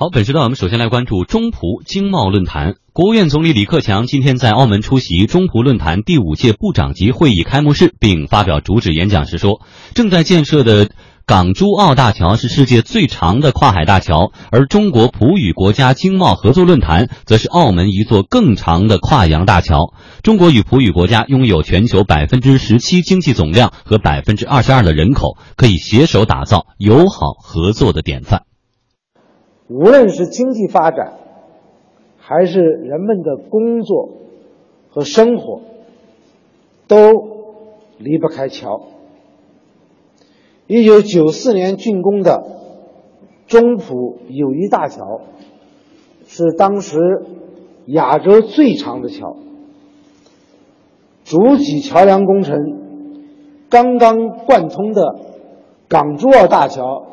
好，本时段我们首先来关注中葡经贸论坛。国务院总理李克强今天在澳门出席中葡论坛第五届部长级会议开幕式，并发表主旨演讲时说：“正在建设的。”港珠澳大桥是世界最长的跨海大桥，而中国葡语国家经贸合作论坛则是澳门一座更长的跨洋大桥。中国与葡语国家拥有全球百分之十七经济总量和百分之二十二的人口，可以携手打造友好合作的典范。无论是经济发展，还是人们的工作和生活，都离不开桥。一九九四年竣工的中葡友谊大桥是当时亚洲最长的桥。主体桥梁工程刚刚贯通的港珠澳大桥，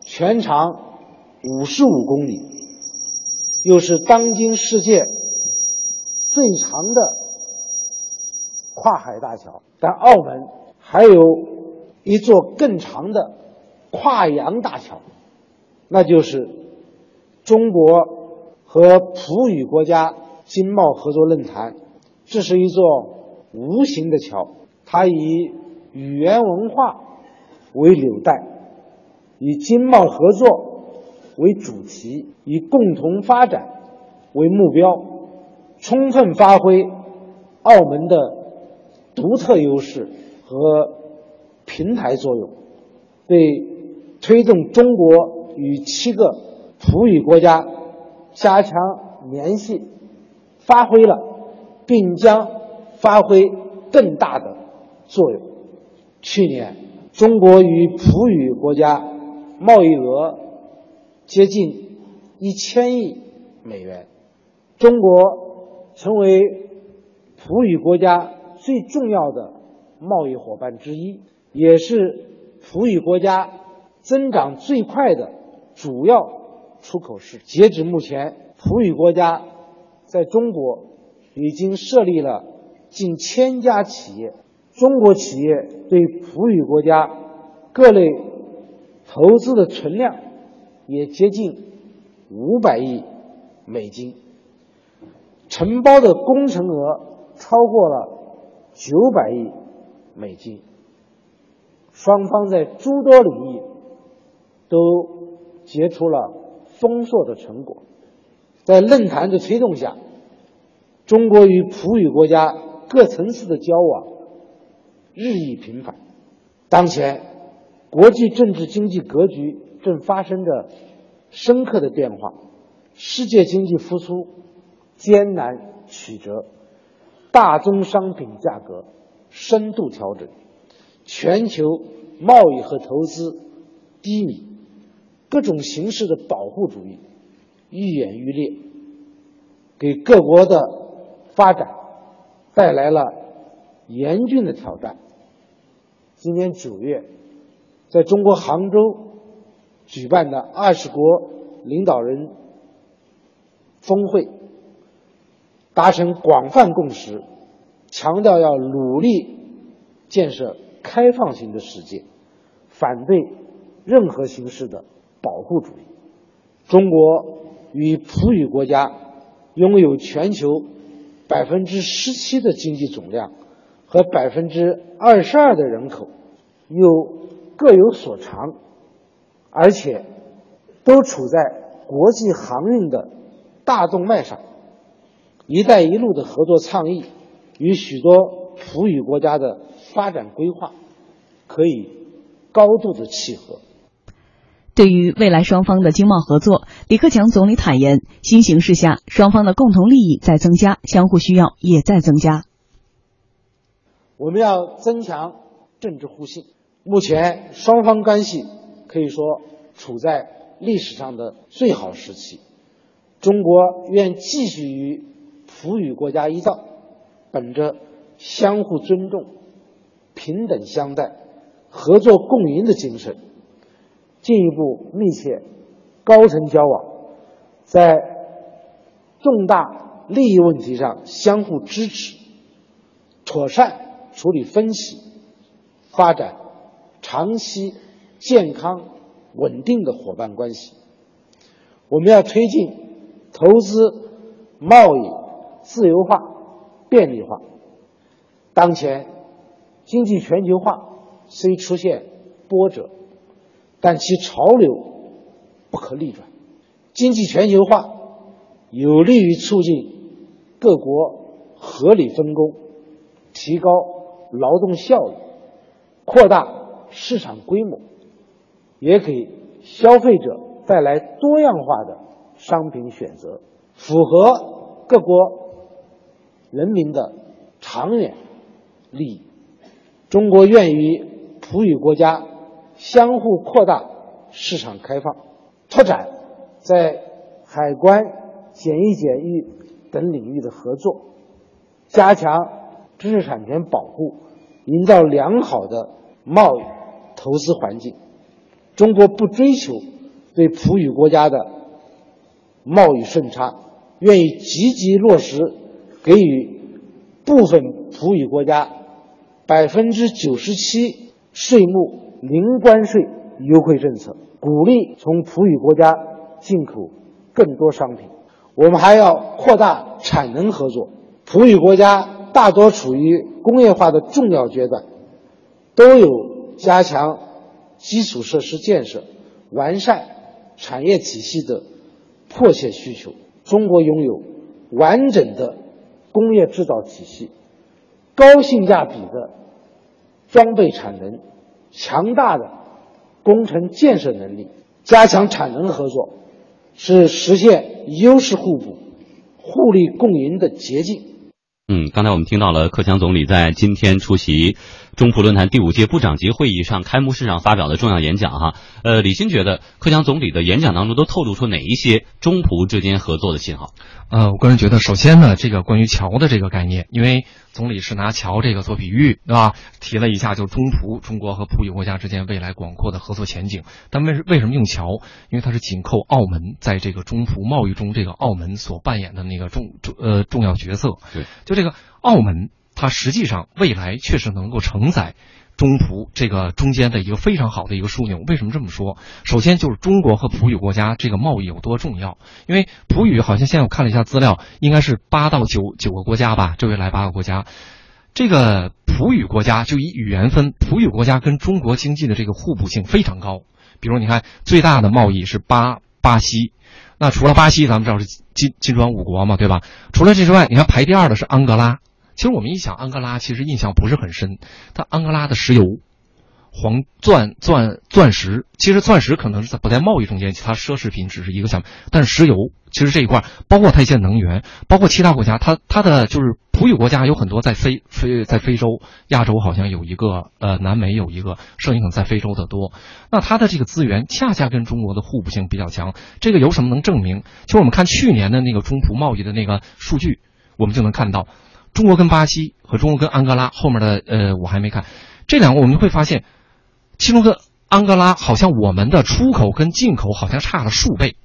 全长五十五公里，又是当今世界最长的跨海大桥。但澳门还有。一座更长的跨洋大桥，那就是中国和葡语国家经贸合作论坛。这是一座无形的桥，它以语言文化为纽带，以经贸合作为主题，以共同发展为目标，充分发挥澳门的独特优势和。平台作用，对推动中国与七个葡语国家加强联系发挥了，并将发挥更大的作用。去年，中国与葡语国家贸易额接近一千亿美元，中国成为葡语国家最重要的贸易伙伴之一。也是葡语国家增长最快的主要出口市。截止目前，葡语国家在中国已经设立了近千家企业，中国企业对葡语国家各类投资的存量也接近五百亿美金，承包的工程额超过了九百亿美金。双方在诸多领域都结出了丰硕的成果。在论坛的推动下，中国与葡语国家各层次的交往日益频繁。当前，国际政治经济格局正发生着深刻的变化，世界经济复苏艰难曲折，大宗商品价格深度调整。全球贸易和投资低迷，各种形式的保护主义愈演愈烈，给各国的发展带来了严峻的挑战。今年九月，在中国杭州举办的二十国领导人峰会，达成广泛共识，强调要努力建设。开放型的世界，反对任何形式的保护主义。中国与葡语国家拥有全球百分之十七的经济总量和百分之二十二的人口，又各有所长，而且都处在国际航运的大动脉上。“一带一路”的合作倡议与许多葡语国家的。发展规划可以高度的契合。对于未来双方的经贸合作，李克强总理坦言，新形势下双方的共同利益在增加，相互需要也在增加。我们要增强政治互信。目前双方关系可以说处在历史上的最好时期。中国愿继续与葡语国家一道，本着相互尊重。平等相待、合作共赢的精神，进一步密切、高层交往，在重大利益问题上相互支持，妥善处理分歧，发展长期健康稳定的伙伴关系。我们要推进投资贸易自由化、便利化。当前经济全球化虽出现波折，但其潮流不可逆转。经济全球化有利于促进各国合理分工，提高劳动效率，扩大市场规模，也给消费者带来多样化的商品选择，符合各国人民的长远利益。中国愿与普语国家相互扩大市场开放，拓展在海关、检疫检疫等领域的合作，加强知识产权保护，营造良好的贸易投资环境。中国不追求对普语国家的贸易顺差，愿意积极落实给予部分普语国家百分之九十七税目零关税优惠政策，鼓励从普语国家进口更多商品。我们还要扩大产能合作。普语国家大多处于工业化的重要阶段，都有加强基础设施建设、完善产业体系的迫切需求。中国拥有完整的工业制造体系、高性价比的装备产能、强大的工程建设能力，加强产能合作是实现优势互补、互利共赢的捷径。嗯，刚才我们听到了克强总理在今天出席中葡论坛第五届部长级会议上开幕式上发表的重要演讲哈。呃，李欣觉得克强总理的演讲当中都透露出哪一些中葡之间合作的信号？呃，我个人觉得，首先呢，这个关于桥的这个概念，因为总理是拿桥这个做比喻，对吧？提了一下，就中葡中国和葡语国家之间未来广阔的合作前景。但为为什么用桥？因为它是紧扣澳门在这个中葡贸易中这个澳门所扮演的那个重重呃重要角色。对，就这个澳门，它实际上未来确实能够承载。中葡这个中间的一个非常好的一个枢纽，为什么这么说？首先就是中国和葡语国家这个贸易有多重要，因为葡语好像现在我看了一下资料，应该是八到九九个国家吧，这未来八个国家，这个葡语国家就以语言分，葡语国家跟中国经济的这个互补性非常高。比如你看，最大的贸易是巴巴西，那除了巴西，咱们知道是金金砖五国嘛，对吧？除了这之外，你看排第二的是安哥拉。其实我们一想安哥拉，其实印象不是很深。但安哥拉的石油、黄钻、钻、钻石，其实钻石可能是在不在贸易中间，其他奢侈品只是一个项目。但是石油其实这一块，包括它一些能源，包括其他国家，它它的就是葡语国家有很多在非非在非洲、亚洲好像有一个，呃，南美有一个，剩下可能在非洲的多。那它的这个资源恰恰跟中国的互补性比较强。这个有什么能证明？其实我们看去年的那个中葡贸易的那个数据，我们就能看到。中国跟巴西和中国跟安哥拉后面的呃我还没看，这两个我们会发现，其中的安哥拉好像我们的出口跟进口好像差了数倍，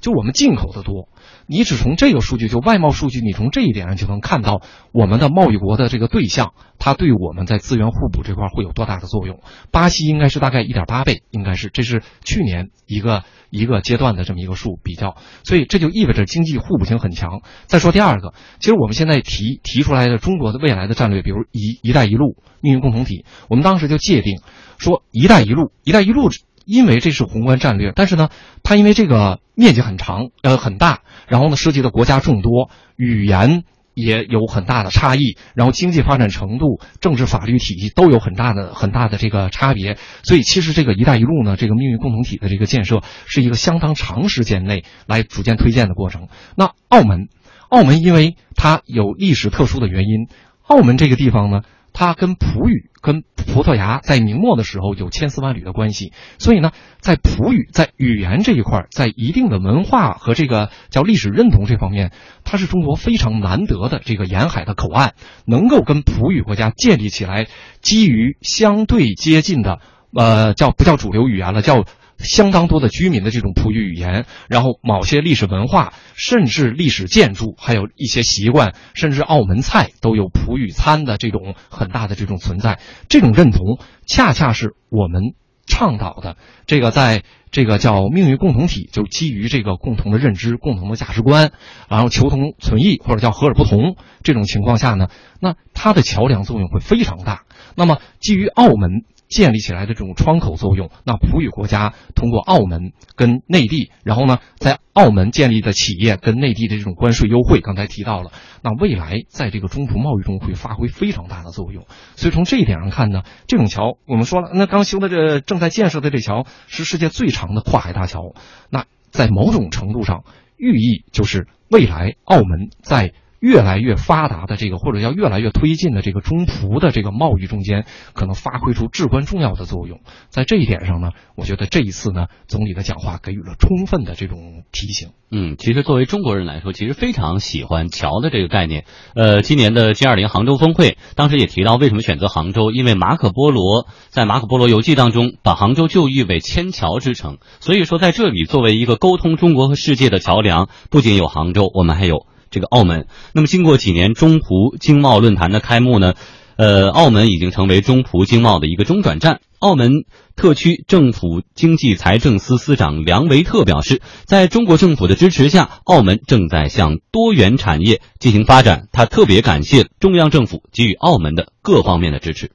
就我们进口的多。你只从这个数据，就外贸数据，你从这一点上就能看到我们的贸易国的这个对象，它对我们在资源互补这块会有多大的作用。巴西应该是大概一点八倍，应该是这是去年一个一个阶段的这么一个数比较，所以这就意味着经济互补性很强。再说第二个，其实我们现在提提出来的中国的未来的战略，比如一一带一路命运共同体，我们当时就界定说一带一路，一带一路。因为这是宏观战略，但是呢，它因为这个面积很长，呃很大，然后呢涉及的国家众多，语言也有很大的差异，然后经济发展程度、政治法律体系都有很大的很大的这个差别，所以其实这个“一带一路”呢，这个命运共同体的这个建设是一个相当长时间内来逐渐推荐的过程。那澳门，澳门因为它有历史特殊的原因，澳门这个地方呢。它跟葡语、跟葡萄牙在明末的时候有千丝万缕的关系，所以呢，在葡语在语言这一块，在一定的文化和这个叫历史认同这方面，它是中国非常难得的这个沿海的口岸，能够跟葡语国家建立起来基于相对接近的，呃，叫不叫主流语言了，叫。相当多的居民的这种葡语语言，然后某些历史文化，甚至历史建筑，还有一些习惯，甚至澳门菜都有葡语餐的这种很大的这种存在。这种认同，恰恰是我们倡导的这个在这个叫命运共同体，就基于这个共同的认知、共同的价值观，然后求同存异或者叫和而不同这种情况下呢，那它的桥梁作用会非常大。那么基于澳门。建立起来的这种窗口作用，那葡语国家通过澳门跟内地，然后呢，在澳门建立的企业跟内地的这种关税优惠，刚才提到了，那未来在这个中葡贸易中会发挥非常大的作用。所以从这一点上看呢，这种桥我们说了，那刚修的这正在建设的这桥是世界最长的跨海大桥，那在某种程度上寓意就是未来澳门在。越来越发达的这个，或者叫越来越推进的这个中葡的这个贸易中间，可能发挥出至关重要的作用。在这一点上呢，我觉得这一次呢，总理的讲话给予了充分的这种提醒。嗯，其实作为中国人来说，其实非常喜欢桥的这个概念。呃，今年的 G 二零杭州峰会，当时也提到为什么选择杭州，因为马可波罗在马可波罗游记当中把杭州就誉为千桥之城。所以说，在这里作为一个沟通中国和世界的桥梁，不仅有杭州，我们还有。这个澳门，那么经过几年中葡经贸论坛的开幕呢，呃，澳门已经成为中葡经贸的一个中转站。澳门特区政府经济财政司司长梁维特表示，在中国政府的支持下，澳门正在向多元产业进行发展。他特别感谢中央政府给予澳门的各方面的支持。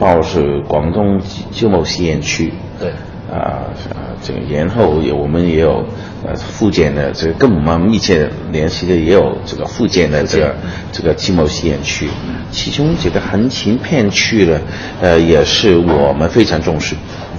澳是广东经贸试验区，对。啊，这个延后也我们也有呃福建的这个跟我们密切联系的也有这个福建的这个这个经贸试验区，其中这个横琴片区呢，呃也是我们非常重视，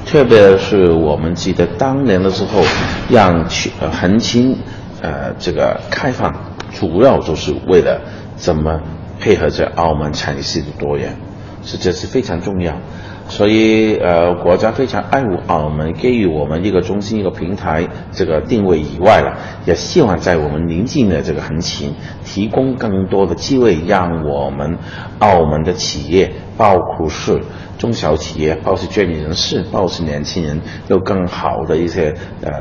特别是我们记得当年的时候让去横琴呃这个开放，主要就是为了怎么配合着澳门产业系的多元，是这是非常重要。所以，呃，国家非常爱护澳门，给予我们一个中心、一个平台这个定位以外了，也希望在我们临近的这个横琴提供更多的机会，让我们澳门的企业，包括是中小企业，包括是专业人士，包括是年轻人，有更好的一些呃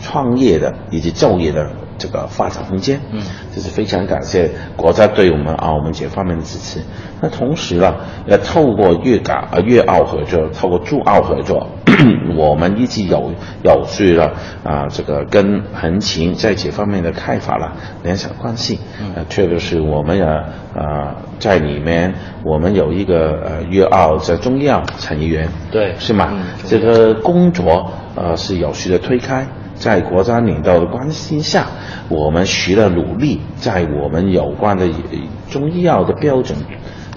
创业的以及就业的。这个发展空间，嗯，这是非常感谢国家对我们澳门这方面的支持。那同时呢，要透过粤港啊粤澳合作，透过驻澳合作，我们一直有有序了啊，这个跟横琴在这方面的开发了联想关系。呃，特别是我们也啊在里面，我们有一个呃粤澳在中药产业园，对，是吗？这个工作呃是有序的推开。在国家领导的关心下，我们需了努力，在我们有关的中医药的标准，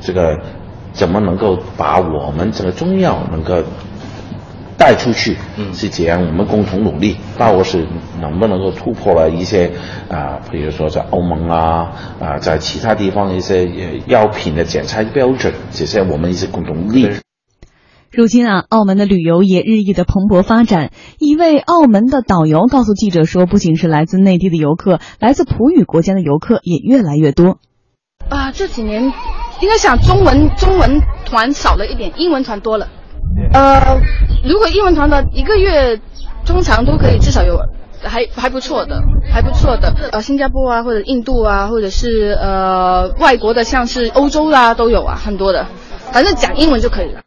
这个怎么能够把我们这个中药能够带出去？嗯，是这样，我们共同努力，包括是能不能够突破了一些啊，比如说在欧盟啊啊，在其他地方一些药品的检测标准，这些我们一些共同努力。如今啊，澳门的旅游也日益的蓬勃发展。一位澳门的导游告诉记者说，不仅是来自内地的游客，来自葡语国家的游客也越来越多。啊，这几年应该想中文中文团少了一点，英文团多了。呃，如果英文团的一个月通常都可以至少有还还不错的，还不错的。呃，新加坡啊，或者印度啊，或者是呃外国的，像是欧洲啊都有啊，很多的。反正讲英文就可以了。